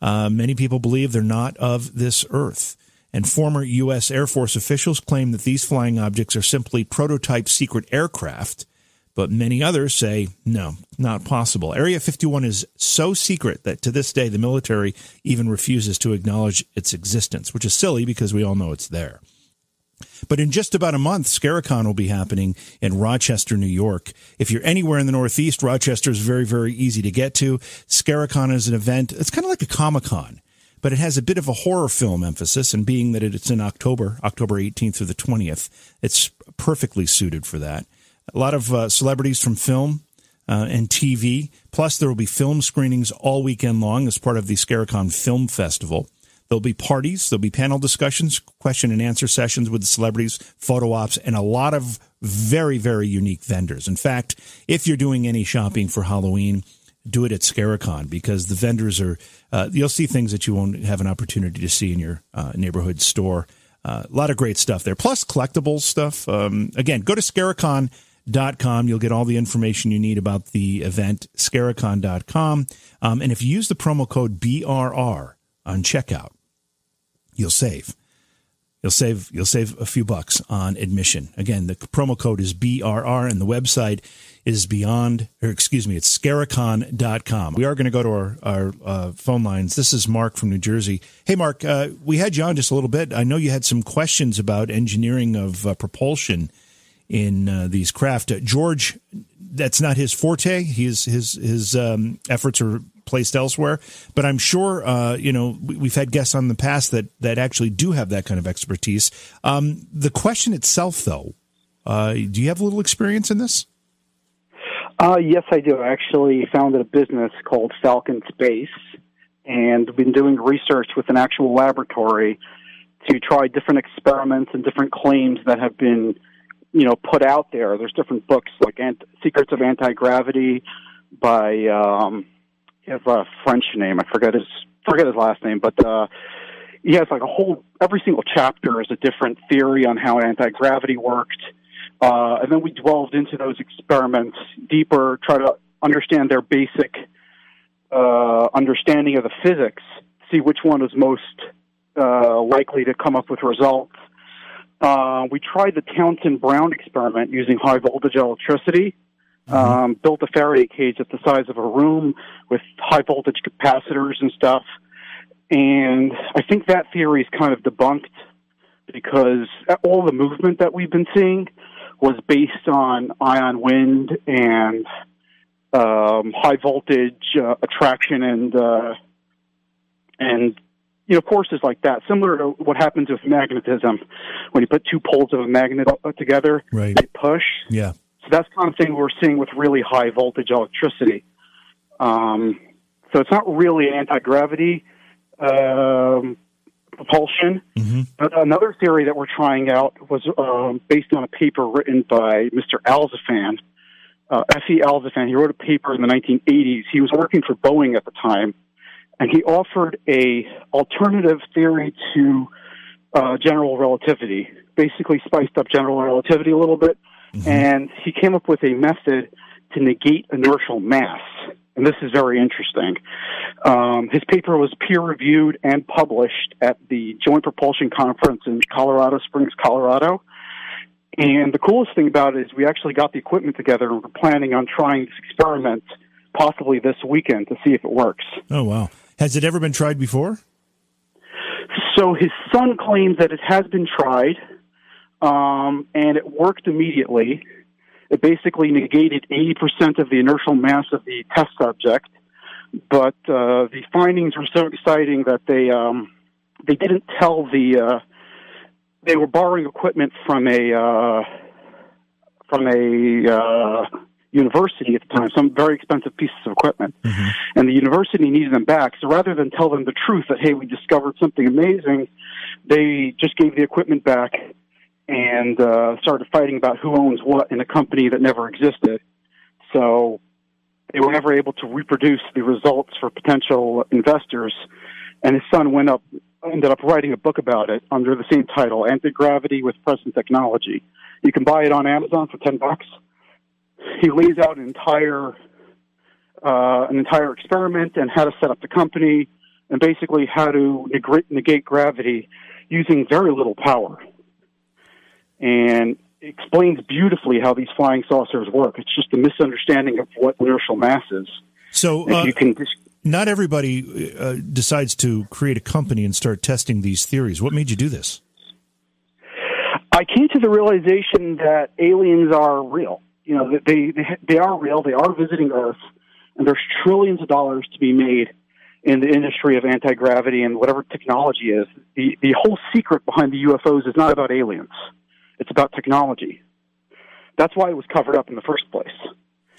Uh, many people believe they're not of this Earth. And former U.S. Air Force officials claim that these flying objects are simply prototype secret aircraft but many others say, no, not possible. Area 51 is so secret that to this day the military even refuses to acknowledge its existence, which is silly because we all know it's there. But in just about a month, Scaricon will be happening in Rochester, New York. If you're anywhere in the Northeast, Rochester is very, very easy to get to. Scaricon is an event, it's kind of like a Comic Con, but it has a bit of a horror film emphasis. And being that it's in October, October 18th through the 20th, it's perfectly suited for that a lot of uh, celebrities from film uh, and TV. Plus, there will be film screenings all weekend long as part of the Scaricon Film Festival. There'll be parties, there'll be panel discussions, question and answer sessions with the celebrities, photo ops, and a lot of very, very unique vendors. In fact, if you're doing any shopping for Halloween, do it at Scaricon because the vendors are, uh, you'll see things that you won't have an opportunity to see in your uh, neighborhood store. Uh, a lot of great stuff there, plus collectibles stuff. Um, again, go to Scaricon.com Scaricon.com. You'll get all the information you need about the event, Scaricon.com. Um, and if you use the promo code BRR on checkout, you'll save. You'll save you'll save a few bucks on admission. Again, the promo code is BRR and the website is beyond or excuse me, it's scaricon.com. We are going to go to our, our uh, phone lines. This is Mark from New Jersey. Hey Mark, uh, we had you on just a little bit. I know you had some questions about engineering of uh, propulsion in uh, these craft. Uh, George, that's not his forte. His his his um, efforts are placed elsewhere. But I'm sure uh, you know we, have had guests on the past that that actually do have that kind of expertise. Um, the question itself, though, uh, do you have a little experience in this? Uh, yes, I do. I actually founded a business called Falcon Space, and been doing research with an actual laboratory to try different experiments and different claims that have been you know put out there. There's different books like Ant- Secrets of Anti Gravity by um, he has a French name. I forget his forget his last name, but uh, he has like a whole every single chapter is a different theory on how anti gravity worked. Uh, and then we delved into those experiments deeper, try to understand their basic uh, understanding of the physics, see which one was most uh, likely to come up with results uh, we tried the Townsend Brown experiment using high voltage electricity. Mm-hmm. Um, built a Faraday cage at the size of a room with high voltage capacitors and stuff. And I think that theory is kind of debunked because all the movement that we've been seeing was based on ion wind and um, high voltage uh, attraction and uh, and you know, forces like that, similar to what happens with magnetism. When you put two poles of a magnet together, right. they push. Yeah. So that's kind of thing we're seeing with really high voltage electricity. Um, so it's not really anti gravity um, propulsion. Mm-hmm. But another theory that we're trying out was um, based on a paper written by Mr. Alzofon, uh, F.E. Alzofon. He wrote a paper in the 1980s. He was working for Boeing at the time and he offered a alternative theory to uh, general relativity. Basically, spiced up general relativity a little bit mm-hmm. and he came up with a method to negate inertial mass. And this is very interesting. Um, his paper was peer reviewed and published at the Joint Propulsion Conference in Colorado Springs, Colorado. And the coolest thing about it is we actually got the equipment together and we're planning on trying this experiment possibly this weekend to see if it works. Oh, wow. Has it ever been tried before? So his son claims that it has been tried, um, and it worked immediately. It basically negated 80% of the inertial mass of the test subject, but uh, the findings were so exciting that they um, they didn't tell the uh, they were borrowing equipment from a uh, from a uh, university at the time, some very expensive pieces of equipment, mm-hmm. and the university needed them back. So rather than tell them the truth that hey, we discovered something amazing, they just gave the equipment back and uh, started fighting about who owns what in a company that never existed. So they were never able to reproduce the results for potential investors. And his son went up, ended up writing a book about it under the same title, Anti Gravity with Present Technology. You can buy it on Amazon for ten bucks. He lays out an entire uh, an entire experiment and how to set up the company, and basically how to negate gravity using very little power and explains beautifully how these flying saucers work. It's just a misunderstanding of what inertial mass is. So uh, you can. Not everybody uh, decides to create a company and start testing these theories. What made you do this? I came to the realization that aliens are real. You know, they they they are real. They are visiting Earth, and there's trillions of dollars to be made in the industry of anti gravity and whatever technology is. The the whole secret behind the UFOs is not about aliens. It's about technology. That's why it was covered up in the first place.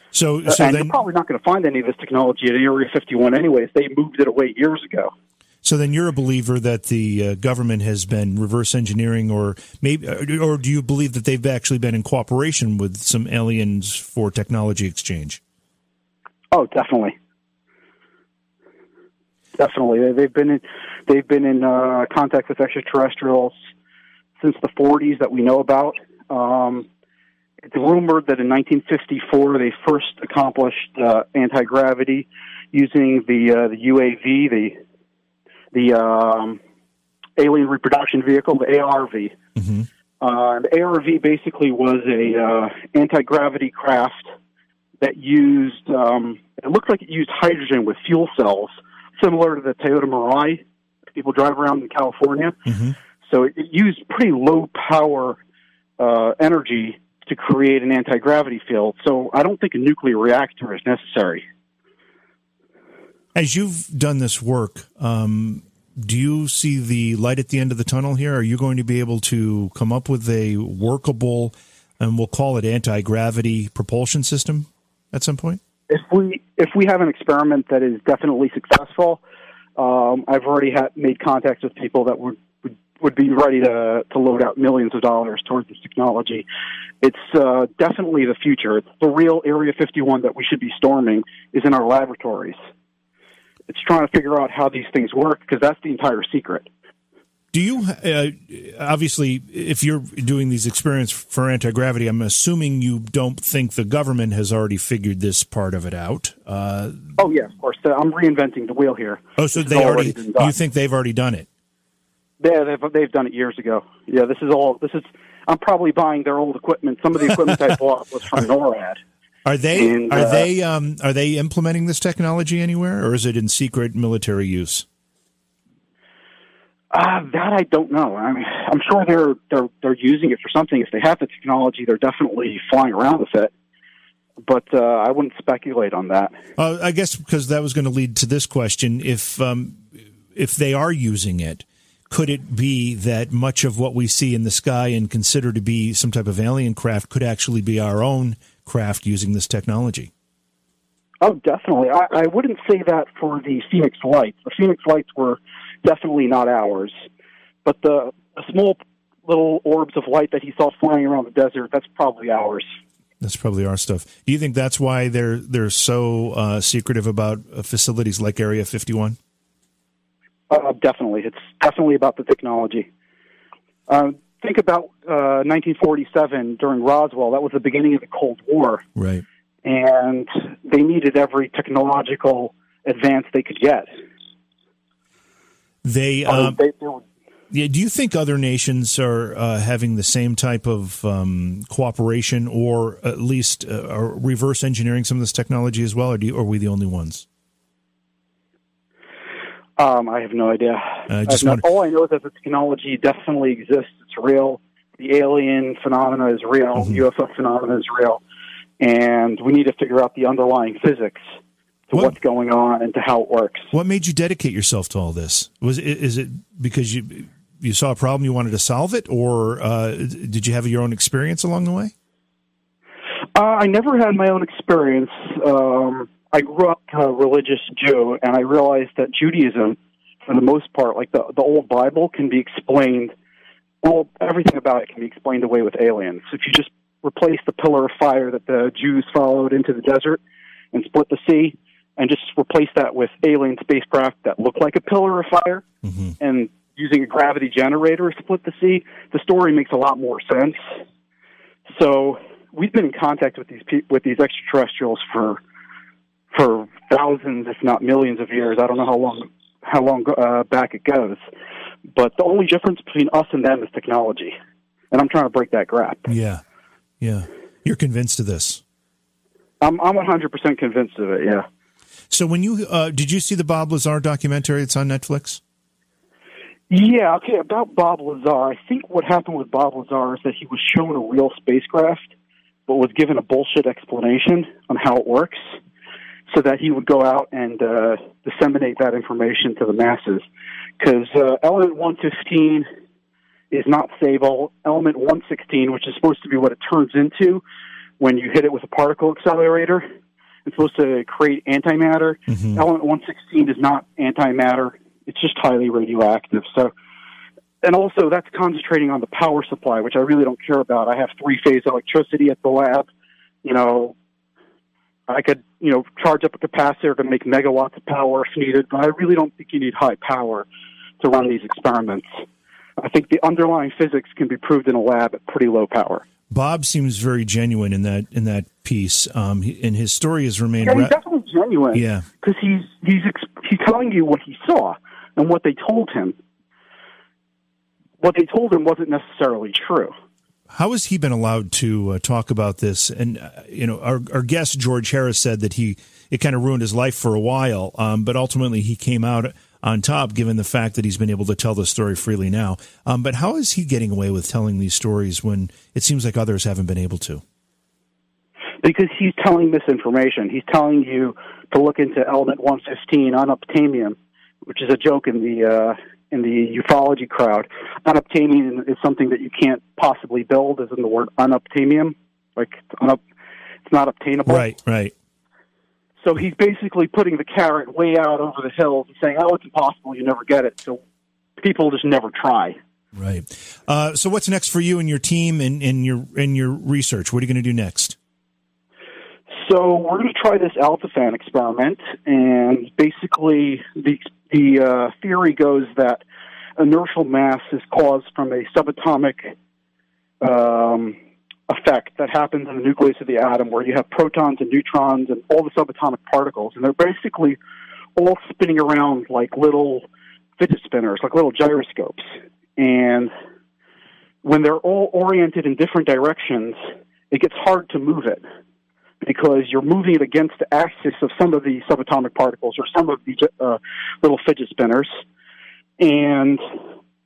So, so and then, you're probably not going to find any of this technology at Area 51 anyways. They moved it away years ago. So then you're a believer that the uh, government has been reverse engineering, or maybe, uh, or do you believe that they've actually been in cooperation with some aliens for technology exchange? Oh, definitely, definitely. They've been in, they've been in uh, contact with extraterrestrials since the 40s that we know about. Um, it's rumored that in 1954 they first accomplished uh, anti gravity using the uh, the UAV, the the um, alien reproduction vehicle, the ARV. Mm-hmm. Uh, the ARV basically was a uh, anti gravity craft that used um, it looked like it used hydrogen with fuel cells, similar to the Toyota Mirai people drive around in California. Mm-hmm. So it, it used pretty low power uh, energy to create an anti gravity field. So I don't think a nuclear reactor is necessary. As you've done this work, um, do you see the light at the end of the tunnel here? Are you going to be able to come up with a workable, and we'll call it anti gravity propulsion system at some point? If we if we have an experiment that is definitely successful, um, I've already had made contacts with people that would would be ready to, to load out millions of dollars towards this technology. It's uh, definitely the future. It's the real Area 51 that we should be storming is in our laboratories. It's trying to figure out how these things work because that's the entire secret. Do you uh, obviously, if you're doing these experiments for anti gravity, I'm assuming you don't think the government has already figured this part of it out. Uh, oh yeah, of course. I'm reinventing the wheel here. Oh, so they already? You think they've already done it? Yeah, they've they've done it years ago. Yeah, this is all. This is. I'm probably buying their old equipment. Some of the equipment I bought was from NORAD. Are they and, are uh, they um, are they implementing this technology anywhere, or is it in secret military use? Uh, that I don't know. I mean, I'm sure they're they're they're using it for something. If they have the technology, they're definitely flying around with it. But uh, I wouldn't speculate on that. Uh, I guess because that was going to lead to this question: if um, if they are using it, could it be that much of what we see in the sky and consider to be some type of alien craft could actually be our own craft using this technology? Oh, definitely. I, I wouldn't say that for the Phoenix Lights. The Phoenix Lights were definitely not ours, but the, the small little orbs of light that he saw flying around the desert, that's probably ours. That's probably our stuff. Do you think that's why they're they're so uh, secretive about uh, facilities like Area 51? Uh, definitely, it's definitely about the technology. Uh, think about uh, 1947 during Roswell, that was the beginning of the Cold War. Right. And they needed every technological advance they could get. They, um, they, they were, yeah, do you think other nations are uh, having the same type of um, cooperation, or at least uh, are reverse engineering some of this technology as well, or, you, are we the only ones? Um, I have no idea. I just not, all I know is that the technology definitely exists. It's real. The alien phenomena is real. Mm-hmm. UFO phenomena is real, and we need to figure out the underlying physics to what, what's going on and to how it works. What made you dedicate yourself to all this? Was it, is it because you you saw a problem you wanted to solve it, or uh, did you have your own experience along the way? Uh, I never had my own experience. Um, I grew up a religious Jew, and I realized that Judaism, for the most part, like the the old Bible, can be explained. Well, everything about it can be explained away with aliens. If you just replace the pillar of fire that the Jews followed into the desert and split the sea, and just replace that with alien spacecraft that look like a pillar of fire, mm-hmm. and using a gravity generator to split the sea, the story makes a lot more sense. So we've been in contact with these pe- with these extraterrestrials for for thousands, if not millions, of years. I don't know how long how long uh, back it goes, but the only difference between us and them is technology, and I'm trying to break that gap. Yeah, yeah. You're convinced of this. I'm I'm 100 percent convinced of it. Yeah. So when you uh, did you see the Bob Lazar documentary that's on Netflix? Yeah, okay, about Bob Lazar. I think what happened with Bob Lazar is that he was shown a real spacecraft, but was given a bullshit explanation on how it works, so that he would go out and uh, disseminate that information to the masses. Because uh, element 115 is not stable. Element 116, which is supposed to be what it turns into when you hit it with a particle accelerator, it's supposed to create antimatter. Mm-hmm. Element 116 is not antimatter it's just highly radioactive. So, and also that's concentrating on the power supply, which I really don't care about. I have three phase electricity at the lab. You know, I could, you know, charge up a capacitor to make megawatts of power if needed, but I really don't think you need high power to run these experiments. I think the underlying physics can be proved in a lab at pretty low power. Bob seems very genuine in that in that piece, um, and his story has remained. Yeah, he's definitely genuine. Yeah, because he's he's he's telling you what he saw and what they told him. What they told him wasn't necessarily true. How has he been allowed to uh, talk about this? And uh, you know, our, our guest George Harris said that he it kind of ruined his life for a while, um, but ultimately he came out on top, given the fact that he's been able to tell the story freely now. Um, but how is he getting away with telling these stories when it seems like others haven't been able to? Because he's telling misinformation. He's telling you to look into element 115 unobtainium which is a joke in the uh, in the ufology crowd. Unobtainium is something that you can't possibly build, as in the word unobtainium, like unup- it's not obtainable. Right, right. So he's basically putting the carrot way out over the hills and saying, "Oh, it's impossible. You never get it." So people just never try. Right. Uh, so what's next for you and your team and, and your and your research? What are you going to do next? So we're going to try this Alzofon experiment, and basically the the uh, theory goes that inertial mass is caused from a subatomic um, effect that happens in the nucleus of the atom, where you have protons and neutrons and all the subatomic particles, and they're basically all spinning around like little fidget spinners, like little gyroscopes, and when they're all oriented in different directions, it gets hard to move it because you're moving it against the axis of some of the subatomic particles or some of the uh, little fidget spinners, and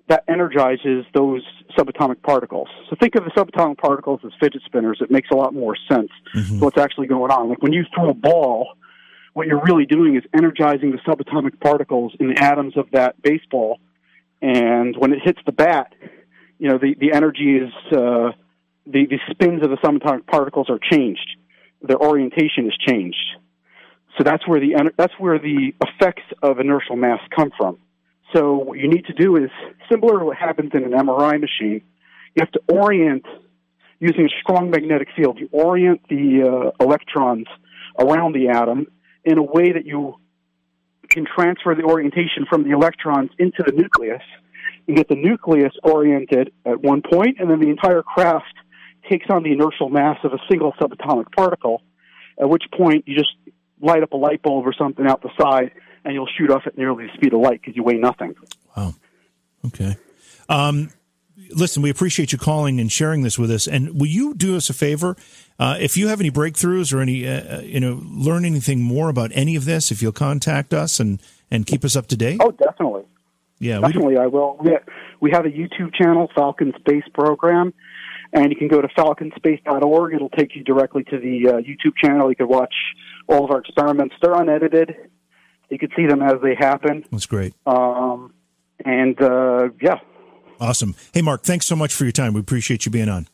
that energizes those subatomic particles. So think of the subatomic particles as fidget spinners. It makes a lot more sense mm-hmm. what's actually going on. Like when you throw a ball, what you're really doing is energizing the subatomic particles in the atoms of that baseball, and when it hits the bat, you know the the energy is uh, the the spins of the subatomic particles are changed their orientation is changed. So that's where the that's where the effects of inertial mass come from. So what you need to do is similar to what happens in an MRI machine. You have to orient using a strong magnetic field. You orient the uh, electrons around the atom in a way that you can transfer the orientation from the electrons into the nucleus and get the nucleus oriented at one point, and then the entire craft takes on the inertial mass of a single subatomic particle. At which point, you just light up a light bulb or something out the side, and you'll shoot off at nearly the speed of light because you weigh nothing. Wow. Okay. Um, listen, we appreciate you calling and sharing this with us. And will you do us a favor? Uh, if you have any breakthroughs or any, uh, uh you know, learn anything more about any of this, if you'll contact us and, and keep us up to date. Oh, definitely. Yeah, definitely. I will. We have, we have a YouTube channel, Falcon Space Program, and you can go to falconspace.org. It'll take you directly to the uh, YouTube channel. You can watch all of our experiments. They're unedited. You can see them as they happen. That's great. Um, and uh, yeah. Awesome. Hey, Mark, thanks so much for your time. We appreciate you being on.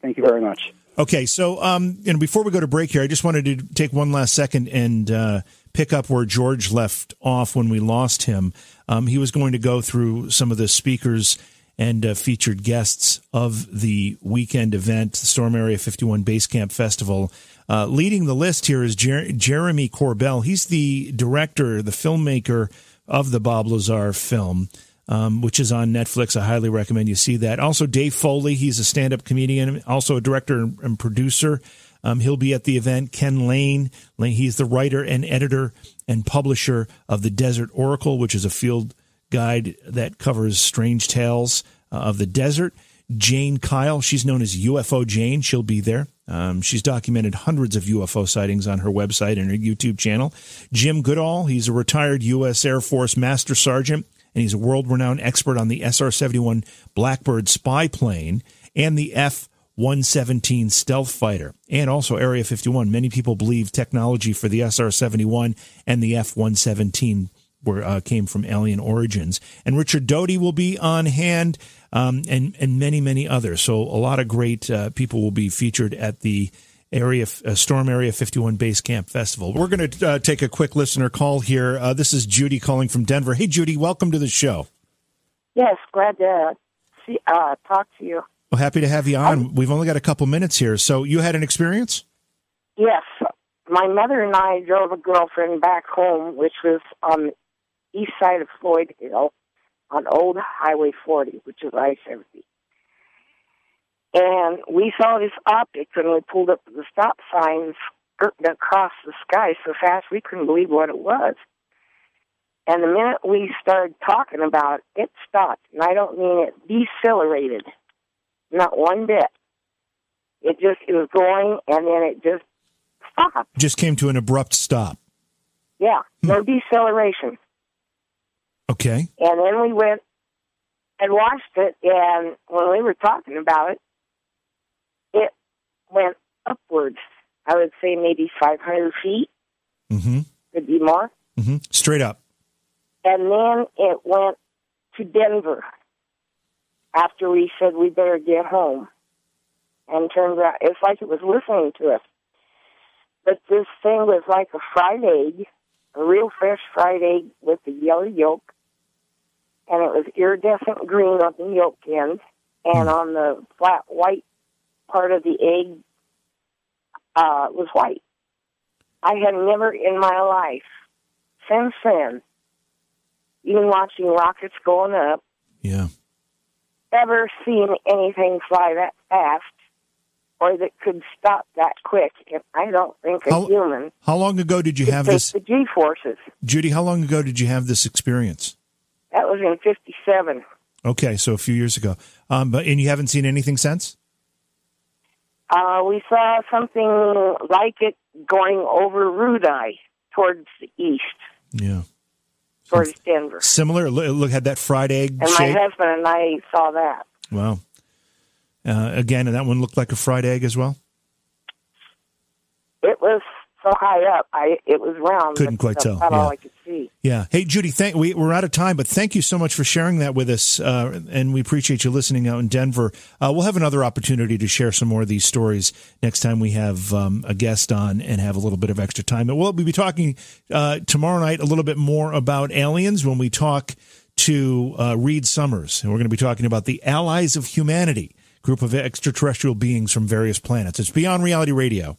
Thank you very much. Okay, so um, you know, before we go to break here, I just wanted to take one last second and uh, pick up where George left off when we lost him. Um, he was going to go through some of the speakers and uh, featured guests of the weekend event, the Storm Area 51 Base Camp Festival. Uh, leading the list here is Jer- Jeremy Corbell. He's the director, the filmmaker of the Bob Lazar film, um, which is on Netflix. I highly recommend you see that. Also, Dave Foley, he's a stand up comedian, also a director and producer. Um, he'll be at the event. Ken Layne, he's the writer and editor and publisher of The Desert Oracle, which is a field guide that covers strange tales uh, of the desert. Jane Kyle, she's known as UFO Jane. She'll be there. Um, she's documented hundreds of UFO sightings on her website and her YouTube channel. Jim Goodall, he's a retired U.S. Air Force Master Sergeant, and he's a world renowned expert on the SR 71 Blackbird spy plane and the F 117 stealth fighter, and also Area 51. Many people believe technology for the SR 71 and the F 117 were uh, came from alien origins. And Richard Doty will be on hand, um, and and many many others. So a lot of great uh, people will be featured at the area uh, Storm Area 51 Base Camp Festival. We're going to uh, take a quick listener call here. Uh, this is Judy calling from Denver. Hey Judy, welcome to the show. Yes, glad to see uh, talk to you. Well, happy to have you on. We've only got a couple minutes here. So you had an experience? Yes. My mother and I drove a girlfriend back home, which was on east side of Floyd Hill on Old Highway 40, which is I 70. And we saw this object and we pulled up the stop signs skirting across the sky so fast we couldn't believe what it was. And the minute we started talking about it, it stopped. And I don't mean it decelerated, not one bit. It just, it was going and then it just stopped. Just came to an abrupt stop. Yeah, no hmm. deceleration. Okay. And then we went and watched it, and when we were talking about it, it went upwards. I would say maybe 500 feet. Mm-hmm. Could be more. Mm-hmm. Straight up. And then it went to Denver after we said we better get home. And turns out it's like it was listening to us. But this thing was like a fried egg, a real fresh fried egg with the yellow yolk and it was iridescent green on the yolk end, and on the flat white part of the egg uh, was white. I had never in my life since then, even watching rockets going up, yeah, ever seen anything fly that fast or that could stop that quick. And I don't think a how, human. How long ago did you have this? The G forces. Judy, how long ago did you have this experience? That was in '57. Okay, so a few years ago. Um, but and you haven't seen anything since. Uh, we saw something like it going over Rudai towards the east. Yeah. Towards Denver. Similar. Look, had that fried egg. And shape. my husband and I saw that. Wow. Uh, again, and that one looked like a fried egg as well. It was so high up. I it was round. Couldn't quite tell. That's yeah. all I could see. Yeah. Hey, Judy, thank, we, we're out of time, but thank you so much for sharing that with us, uh, and we appreciate you listening out in Denver. Uh, we'll have another opportunity to share some more of these stories next time we have um, a guest on and have a little bit of extra time. But we'll be talking uh, tomorrow night a little bit more about aliens when we talk to uh, Reed Summers, and we're going to be talking about the Allies of Humanity group of extraterrestrial beings from various planets. It's Beyond Reality Radio.